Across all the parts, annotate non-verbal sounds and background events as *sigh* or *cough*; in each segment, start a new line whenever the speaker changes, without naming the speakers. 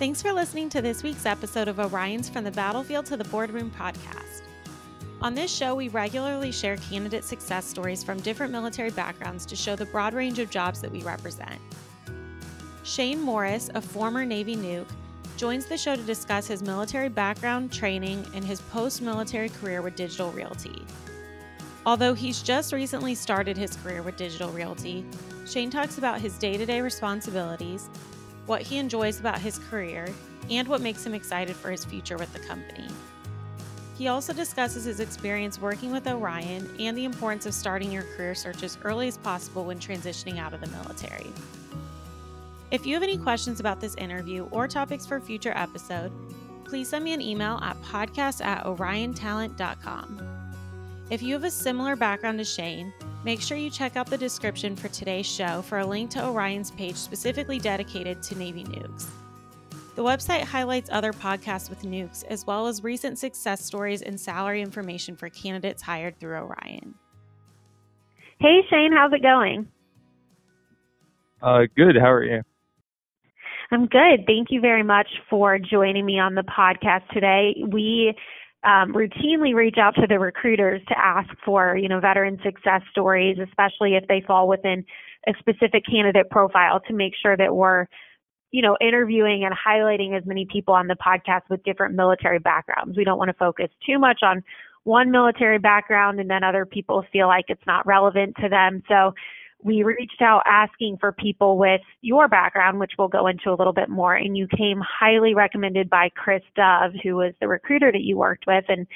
Thanks for listening to this week's episode of Orion's From the Battlefield to the Boardroom podcast. On this show, we regularly share candidate success stories from different military backgrounds to show the broad range of jobs that we represent. Shane Morris, a former Navy nuke, joins the show to discuss his military background, training, and his post military career with Digital Realty. Although he's just recently started his career with Digital Realty, Shane talks about his day to day responsibilities, what he enjoys about his career, and what makes him excited for his future with the company. He also discusses his experience working with Orion and the importance of starting your career search as early as possible when transitioning out of the military. If you have any questions about this interview or topics for a future episode, please send me an email at podcast at oriontalent.com. If you have a similar background to Shane, make sure you check out the description for today's show for a link to Orion's page specifically dedicated to Navy nukes. The website highlights other podcasts with nukes, as well as recent success stories and salary information for candidates hired through Orion.
Hey, Shane, how's it going?
Uh, good. How are you?
I'm good. Thank you very much for joining me on the podcast today. We um, routinely reach out to the recruiters to ask for, you know, veteran success stories, especially if they fall within a specific candidate profile to make sure that we're you know, interviewing and highlighting as many people on the podcast with different military backgrounds. We don't want to focus too much on one military background and then other people feel like it's not relevant to them. So we reached out asking for people with your background, which we'll go into a little bit more. And you came highly recommended by Chris Dove, who was the recruiter that you worked with, and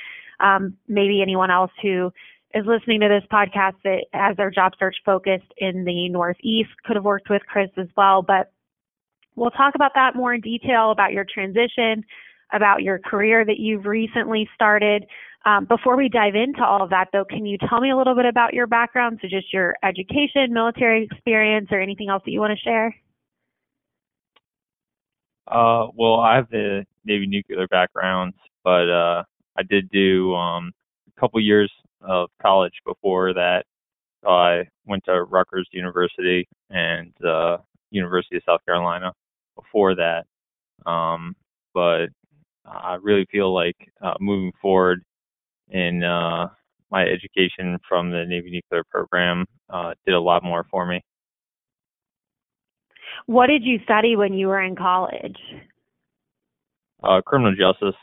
um, maybe anyone else who is listening to this podcast that has their job search focused in the Northeast could have worked with Chris as well. But We'll talk about that more in detail about your transition, about your career that you've recently started. Um, before we dive into all of that, though, can you tell me a little bit about your background? So, just your education, military experience, or anything else that you want to share?
Uh, well, I have the Navy nuclear background, but uh, I did do um, a couple years of college before that. I went to Rutgers University and uh, University of South Carolina before that. Um, but I really feel like uh, moving forward in uh, my education from the Navy nuclear program uh, did a lot more for me.
What did you study when you were in college?
Uh, criminal justice.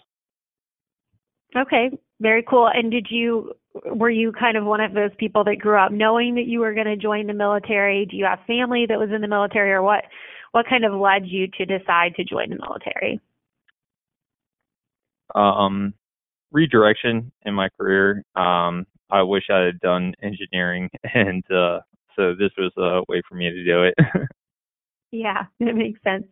Okay, very cool. And did you were you kind of one of those people that grew up knowing that you were going to join the military? Do you have family that was in the military, or what? what kind of led you to decide to join the military?
Um, redirection in my career. Um, I wish I had done engineering, *laughs* and uh, so this was a way for me to do it. *laughs*
yeah, that makes sense.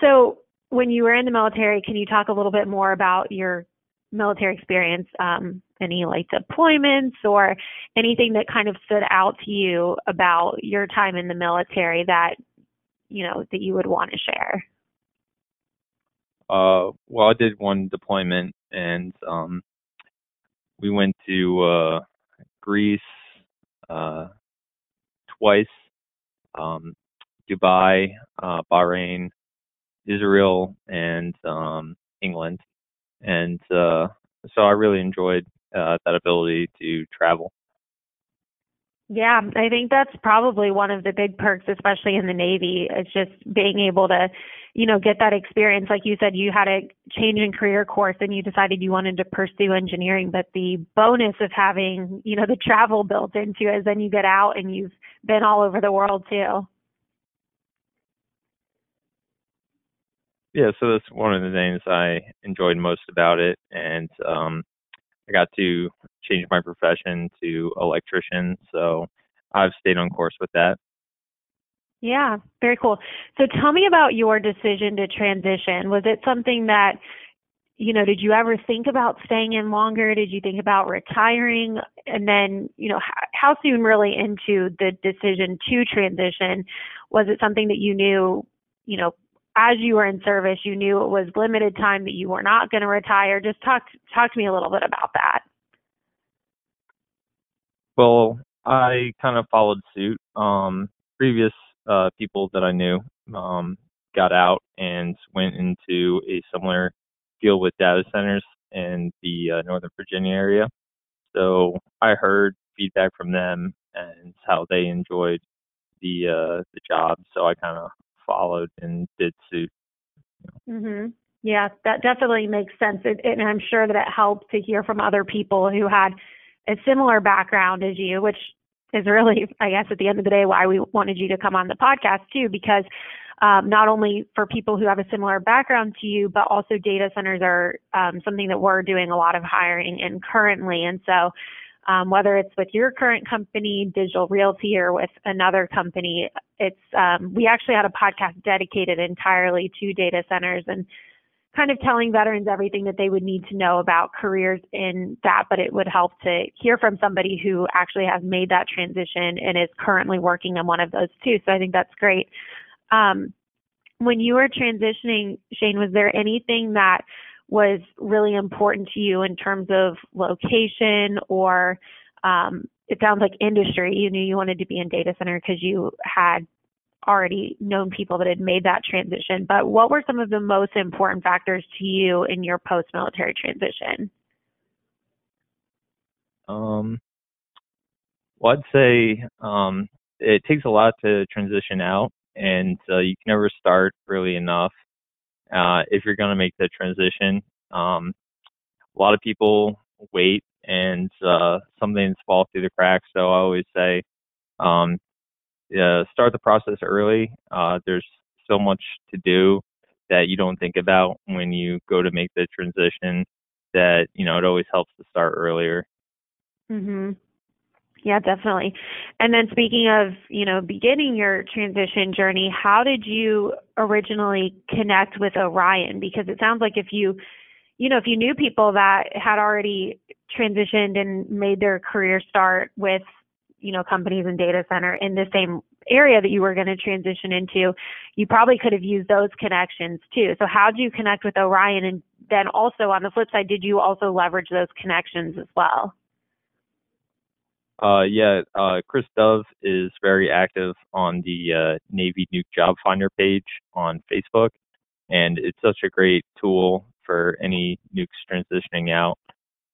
So, when you were in the military, can you talk a little bit more about your military experience? Um, any like deployments or anything that kind of stood out to you about your time in the military that you know that you would want to share?
Uh, well, I did one deployment, and um, we went to uh, Greece uh, twice, um, Dubai, uh, Bahrain, Israel, and um, England, and uh, so I really enjoyed uh, that ability to travel.
Yeah, I think that's probably one of the big perks, especially in the Navy, is just being able to, you know, get that experience. Like you said, you had a change in career course and you decided you wanted to pursue engineering, but the bonus of having, you know, the travel built into it is then you get out and you've been all over the world too.
Yeah, so that's one of the things I enjoyed most about it, and um, I got to change my profession to electrician, so I've stayed on course with that.
Yeah, very cool. So tell me about your decision to transition. Was it something that you know, did you ever think about staying in longer? Did you think about retiring? And then, you know, how, how soon really into the decision to transition was it something that you knew, you know, as you were in service, you knew it was limited time that you were not going to retire. Just talk talk to me a little bit about that.
Well, I kind of followed suit. Um, previous uh, people that I knew, um, got out and went into a similar field with data centers in the uh, Northern Virginia area. So I heard feedback from them and how they enjoyed the uh, the job. So I kind of followed and did suit.
Mhm. Yeah, that definitely makes sense, it, and I'm sure that it helped to hear from other people who had a similar background as you, which is really, I guess, at the end of the day, why we wanted you to come on the podcast too, because um, not only for people who have a similar background to you, but also data centers are um, something that we're doing a lot of hiring in currently, and so. Um, whether it's with your current company, Digital Realty, or with another company, it's um, we actually had a podcast dedicated entirely to data centers and kind of telling veterans everything that they would need to know about careers in that, but it would help to hear from somebody who actually has made that transition and is currently working in one of those too. So I think that's great. Um, when you were transitioning, Shane, was there anything that was really important to you in terms of location or um, it sounds like industry? You knew you wanted to be in data center because you had already known people that had made that transition, but what were some of the most important factors to you in your post military transition?
Um, well, I'd say um, it takes a lot to transition out, and uh, you can never start early enough uh, if you're going to make the transition. Um, a lot of people wait, and uh, some things fall through the cracks. So I always say, um, start the process early. Uh, there's so much to do that you don't think about when you go to make the transition. That you know, it always helps to start earlier.
Mhm. Yeah, definitely. And then speaking of, you know, beginning your transition journey, how did you originally connect with Orion? Because it sounds like if you, you know, if you knew people that had already transitioned and made their career start with you know companies and data center in the same area that you were going to transition into, you probably could have used those connections too. So how did you connect with Orion? And then also on the flip side, did you also leverage those connections as well?
Uh, yeah, uh, Chris Dove is very active on the uh, Navy Nuke Job Finder page on Facebook, and it's such a great tool for any nukes transitioning out,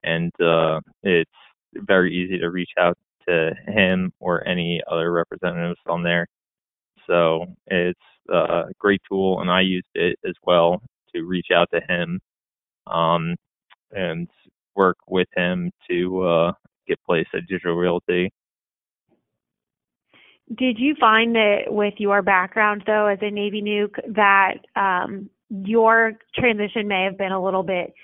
and uh, it's very easy to reach out to him or any other representatives on there. So it's a great tool, and I used it as well to reach out to him um, and work with him to get placed at Digital Realty.
Did you find that with your background, though, as a Navy nuke, that um, your transition may have been a little bit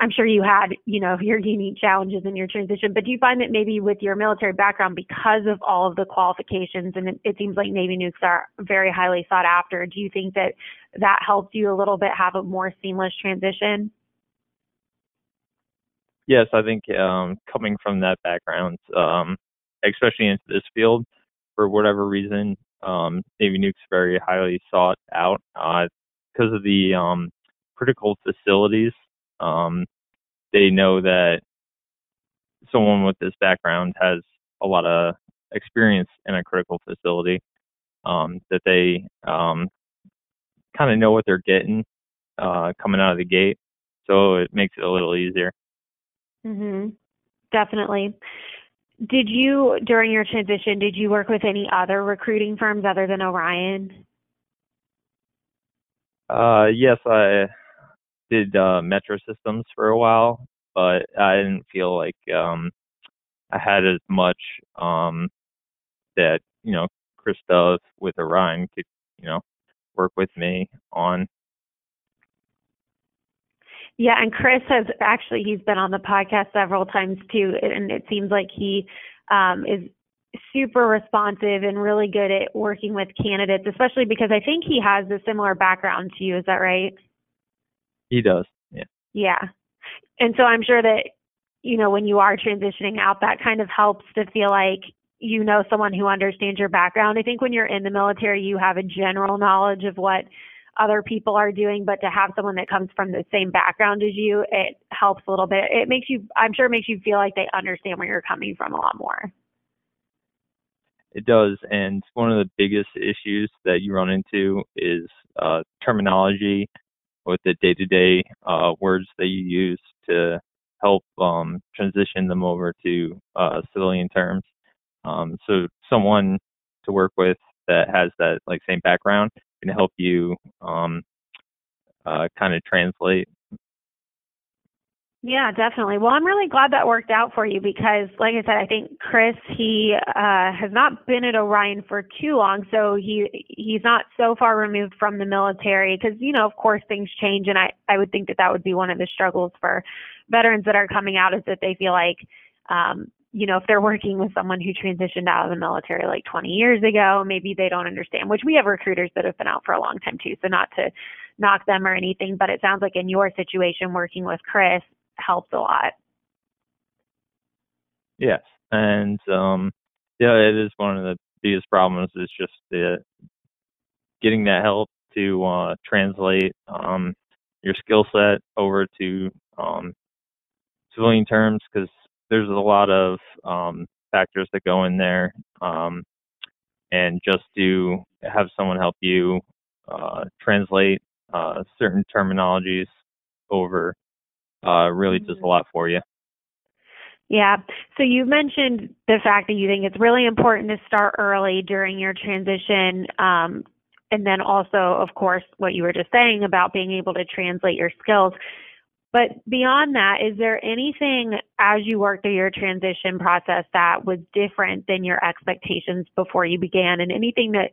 I'm sure you had, you know, your unique challenges in your transition, but do you find that maybe with your military background, because of all of the qualifications, and it, it seems like Navy nukes are very highly sought after, do you think that that helped you a little bit have a more seamless transition?
Yes, I think um, coming from that background, um, especially into this field, for whatever reason, um, Navy nukes very highly sought out uh, because of the um, critical facilities um, they know that someone with this background has a lot of experience in a critical facility, um, that they um, kind of know what they're getting uh, coming out of the gate. So it makes it a little easier.
Mhm. Definitely. Did you during your transition did you work with any other recruiting firms other than Orion?
Uh, yes, I did uh, Metro Systems for a while, but I didn't feel like um, I had as much um, that you know Chris does with Orion could you know work with me on.
Yeah, and Chris has actually he's been on the podcast several times too, and it seems like he um, is super responsive and really good at working with candidates, especially because I think he has a similar background to you. Is that right?
He does. Yeah.
Yeah. And so I'm sure that, you know, when you are transitioning out, that kind of helps to feel like you know someone who understands your background. I think when you're in the military, you have a general knowledge of what other people are doing, but to have someone that comes from the same background as you, it helps a little bit. It makes you, I'm sure it makes you feel like they understand where you're coming from a lot more.
it does. And one of the biggest issues that you run into is uh, terminology with the day-to-day uh, words that you use to help um, transition them over to uh, civilian terms. Um, so someone to work with that has that like same background can help you um, uh, kind of translate
yeah, definitely. Well, I'm really glad that worked out for you because, like I said, I think Chris he uh, has not been at Orion for too long, so he he's not so far removed from the military. Because you know, of course, things change, and I I would think that that would be one of the struggles for veterans that are coming out is that they feel like, um, you know, if they're working with someone who transitioned out of the military like 20 years ago, maybe they don't understand. Which we have recruiters that have been out for a long time too, so not to knock them or anything, but it sounds like in your situation working with Chris helps a lot.
Yes, and um, yeah, it is one of the biggest problems is just the getting that help to uh, translate um, your skill set over to um, civilian terms because there's a lot of um, factors that go in there, um, and just to have someone help you uh, translate uh, certain terminologies over uh, really does a mm-hmm. lot for you.
Yeah. So you mentioned the fact that you think it's really important to start early during your transition. Um, and then also, of course, what you were just saying about being able to translate your skills. But beyond that, is there anything as you work through your transition process that was different than your expectations before you began? And anything that,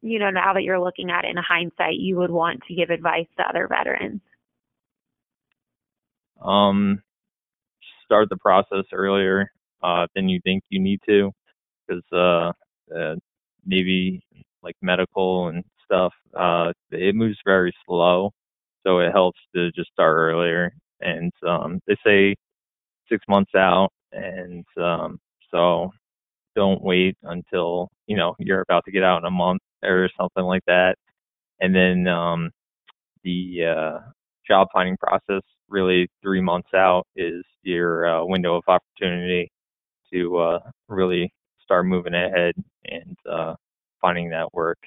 you know, now that you're looking at in hindsight, you would want to give advice to other veterans?
um, start the process earlier uh, than you think you need to, because uh, uh, maybe like medical and stuff, uh, it moves very slow, so it helps to just start earlier. And um, they say six months out, and um, so don't wait until you know you're about to get out in a month or something like that. And then um, the uh, job finding process really three months out is your uh, window of opportunity to uh, really start moving ahead and uh, finding that work.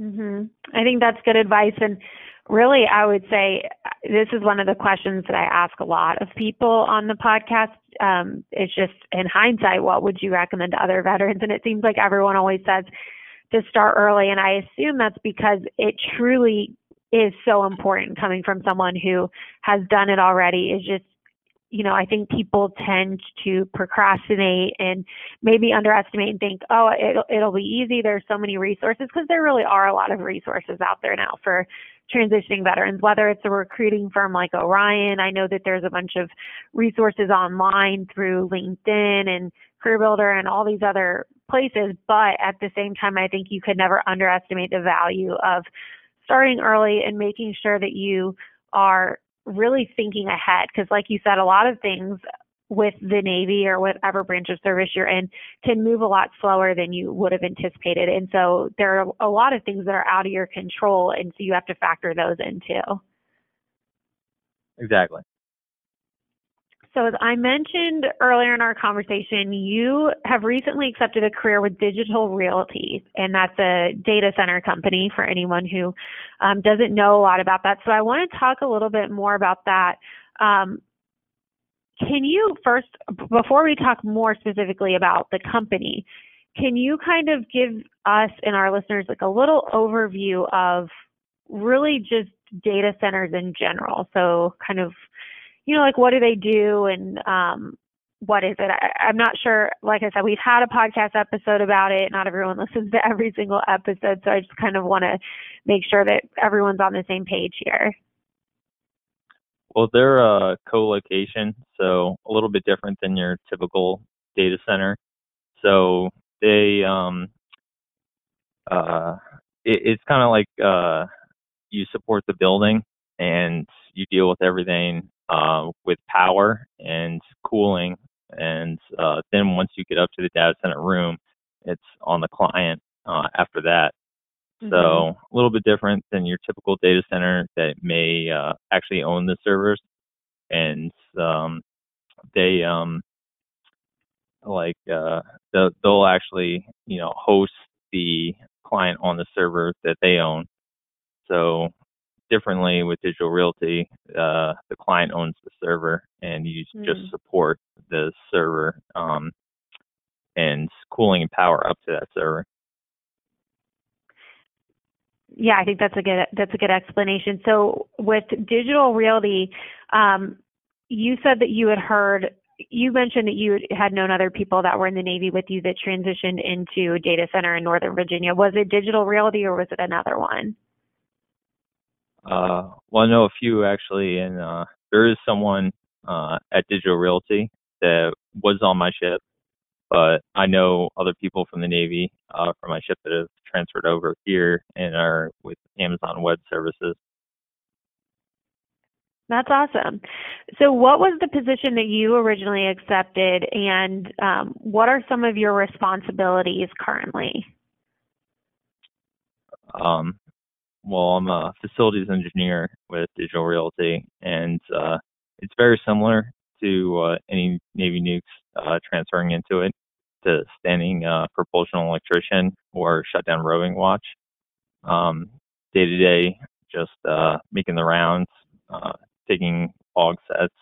Mm-hmm. I think that's good advice. And really, I would say this is one of the questions that I ask a lot of people on the podcast. Um, it's just in hindsight, what would you recommend to other veterans? And it seems like everyone always says to start early. And I assume that's because it truly is so important coming from someone who has done it already is just you know, I think people tend to procrastinate and maybe underestimate and think, oh, it'll, it'll be easy. There's so many resources because there really are a lot of resources out there now for transitioning veterans, whether it's a recruiting firm like Orion. I know that there's a bunch of resources online through LinkedIn and CareerBuilder and all these other places. But at the same time, I think you could never underestimate the value of starting early and making sure that you are really thinking ahead because like you said a lot of things with the navy or whatever branch of service you're in can move a lot slower than you would have anticipated and so there are a lot of things that are out of your control and so you have to factor those in too
exactly
so, as I mentioned earlier in our conversation, you have recently accepted a career with Digital Realty, and that's a data center company for anyone who um, doesn't know a lot about that. So, I want to talk a little bit more about that. Um, can you first, before we talk more specifically about the company, can you kind of give us and our listeners like a little overview of really just data centers in general? So, kind of you know, like what do they do and um, what is it? I, I'm not sure. Like I said, we've had a podcast episode about it. Not everyone *laughs* listens to every single episode, so I just kind of want to make sure that everyone's on the same page here.
Well, they're a co-location, so a little bit different than your typical data center. So they, um, uh, it, it's kind of like uh, you support the building and you deal with everything uh, with power and cooling. And uh, then once you get up to the data center room, it's on the client uh, after that. Mm-hmm. So a little bit different than your typical data center that may uh, actually own the servers, and um, they um, like uh, they'll, they'll actually you know, host the client on the server that they own. So differently with digital realty, uh, the client owns the server and you mm. just support the server um, and cooling and power up to that server.
Yeah, I think that's a good that's a good explanation. So with digital realty, um, you said that you had heard you mentioned that you had known other people that were in the Navy with you that transitioned into data center in Northern Virginia. Was it Digital Realty or was it another one?
Uh, well, I know a few actually, and uh, there is someone uh, at Digital Realty that was on my ship, but I know other people from the Navy uh, from my ship that have transferred over here and are with Amazon Web Services.
That's awesome. So, what was the position that you originally accepted, and um, what are some of your responsibilities currently?
Um, well, I'm a facilities engineer with Digital Realty, and uh, it's very similar to uh, any Navy nukes uh, transferring into it to standing uh, propulsion electrician or shutdown roving watch. Um, day to day, just uh, making the rounds, uh, taking log sets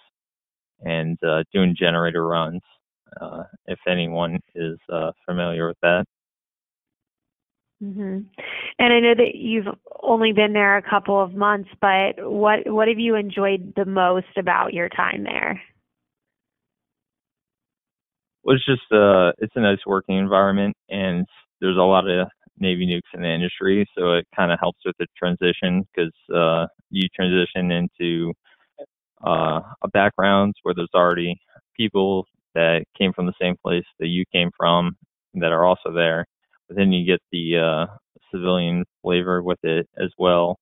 and uh, doing generator runs. Uh, if anyone is uh, familiar with that.
Mm-hmm. And I know that you've only been there a couple of months, but what what have you enjoyed the most about your time there?
Well, it's just uh, it's a nice working environment, and there's a lot of Navy nukes in the industry, so it kind of helps with the transition because uh, you transition into uh, a background where there's already people that came from the same place that you came from that are also there. But then you get the uh, civilian flavor with it as well.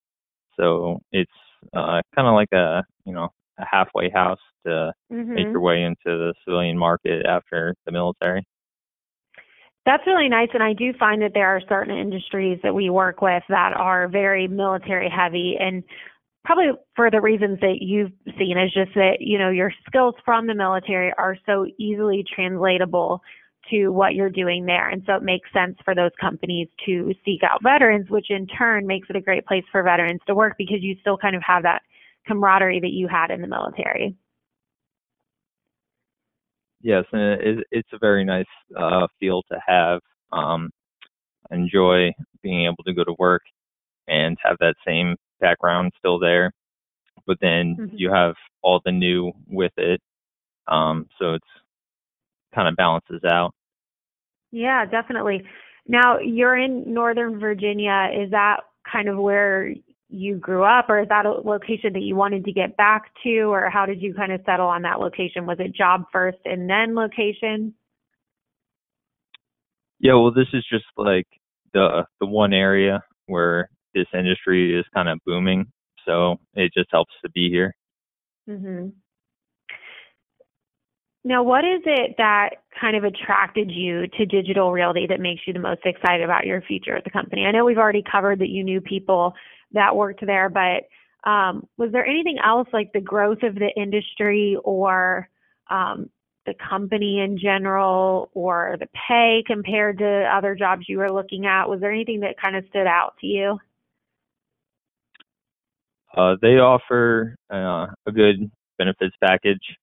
So it's uh, kind of like a you know a halfway house to mm-hmm. make your way into the civilian market after the military.
That's really nice, and I do find that there are certain industries that we work with that are very military heavy, and probably for the reasons that you've seen is just that you know your skills from the military are so easily translatable to what you're doing there and so it makes sense for those companies to seek out veterans which in turn makes it a great place for veterans to work because you still kind of have that camaraderie that you had in the military
yes and it's a very nice uh, feel to have um, enjoy being able to go to work and have that same background still there, but then mm-hmm. you have all the new with it. Um, so it's kind of balances out.
Yeah, definitely. Now you're in Northern Virginia. Is that kind of where you grew up, or is that a location that you wanted to get back to, or how did you kind of settle on that location? Was it job first and then location?
Yeah, well, this is just like the the one area where this industry is kind of booming. So it just helps to be here.
hmm Now, what is it that kind of attracted you to digital realty that makes you the most excited about your future at the company? I know we've already covered that you knew people that worked there, but um, was there anything else like the growth of the industry or um, the company in general or the pay compared to other jobs you were looking at? Was there anything that kind of stood out to you?
Uh, they offer uh, a good benefits package.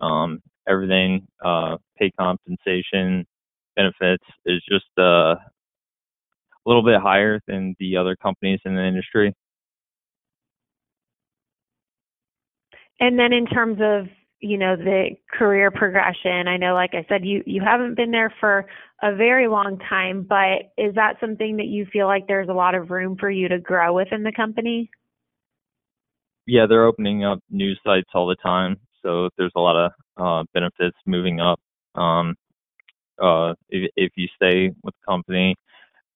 Um, everything, uh, pay compensation, benefits is just uh, a little bit higher than the other companies in the industry.
And then in terms of you know the career progression, I know, like I said, you you haven't been there for a very long time, but is that something that you feel like there's a lot of room for you to grow within the company?
yeah, they're opening up new sites all the time, so there's a lot of uh, benefits moving up. Um, uh, if, if you stay with the company,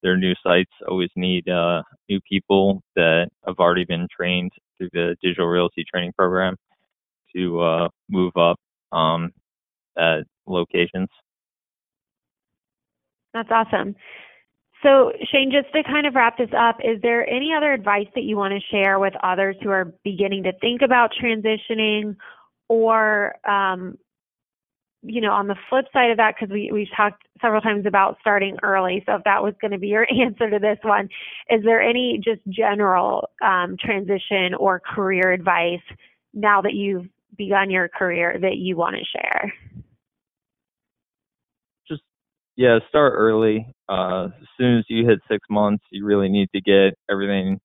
their new sites always need uh, new people that have already been trained through the digital realty training program to uh, move up um, at locations.
That's awesome. So, Shane, just to kind of wrap this up, is there any other advice that you want to share with others who are beginning to think about transitioning or um, you know, on the flip side of that, because we, we've talked several times about starting early. So if that was going to be your *laughs* answer to this one, is there any just general um, transition or career advice now that you've begun your career that you want to share?
Just, yeah, start early. Uh, as soon as you hit six months, you really need to get everything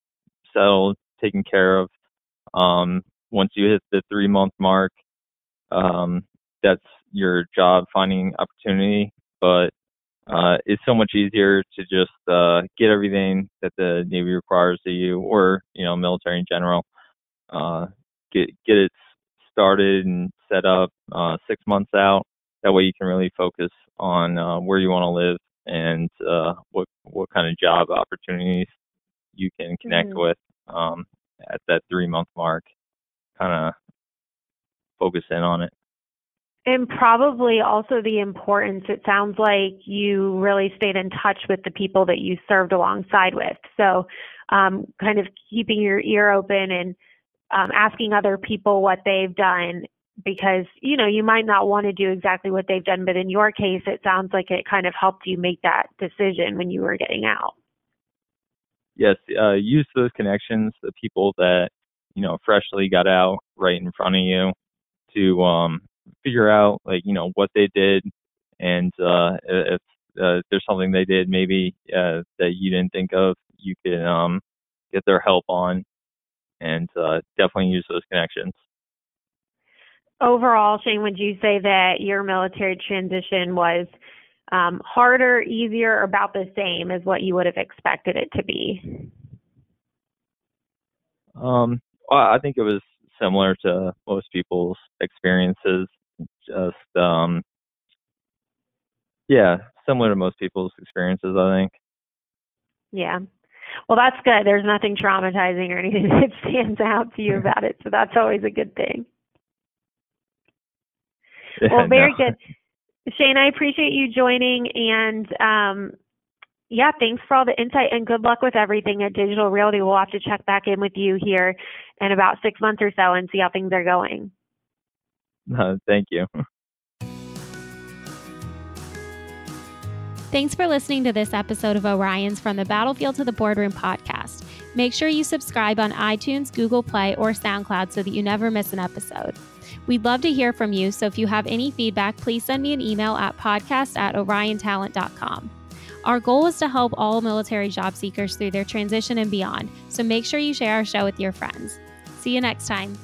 settled, taken care of. Um, once you hit the three month mark, um, that's your job finding opportunity, but uh, it's so much easier to just uh, get everything that the Navy requires of you, or you know, military in general. Uh, get get it started and set up uh, six months out. That way, you can really focus on uh, where you want to live and uh, what what kind of job opportunities you can connect mm-hmm. with um, at that three month mark. Kind of focus in on it.
And probably also the importance, it sounds like you really stayed in touch with the people that you served alongside with. So, um, kind of keeping your ear open and um, asking other people what they've done because, you know, you might not want to do exactly what they've done, but in your case, it sounds like it kind of helped you make that decision when you were getting out.
Yes, uh, use those connections, the people that, you know, freshly got out right in front of you to um, figure out like you know what they did and uh, if uh, there's something they did maybe uh, that you didn't think of, you can um, get their help on and uh, definitely use those connections.
Overall, Shane, would you say that your military transition was um, harder, easier, or about the same as what you would have expected it to be?
Um, well, I think it was similar to most people's experiences. Just um, yeah, similar to most people's experiences, I think.
Yeah. Well, that's good. There's nothing traumatizing or anything *laughs* that stands out to you about it, so that's always a good thing. *laughs* Yeah, well, very no. good. Shane, I appreciate you joining and um, yeah, thanks for all the insight and good luck with everything at Digital Realty. We'll have to check back in with you here in about six months or so and see how things are going. *laughs*
Uh, thank you. *laughs*
Thanks for listening to this episode of Orion's From the Battlefield to the Boardroom podcast. Make sure you subscribe on iTunes, Google Play, or SoundCloud so that you never miss an episode. We'd love to hear from you, so if you have any feedback, please send me an email at podcast at oriontalent.com. Our goal is to help all military job seekers through their transition and beyond, so make sure you share our show with your friends. See you next time.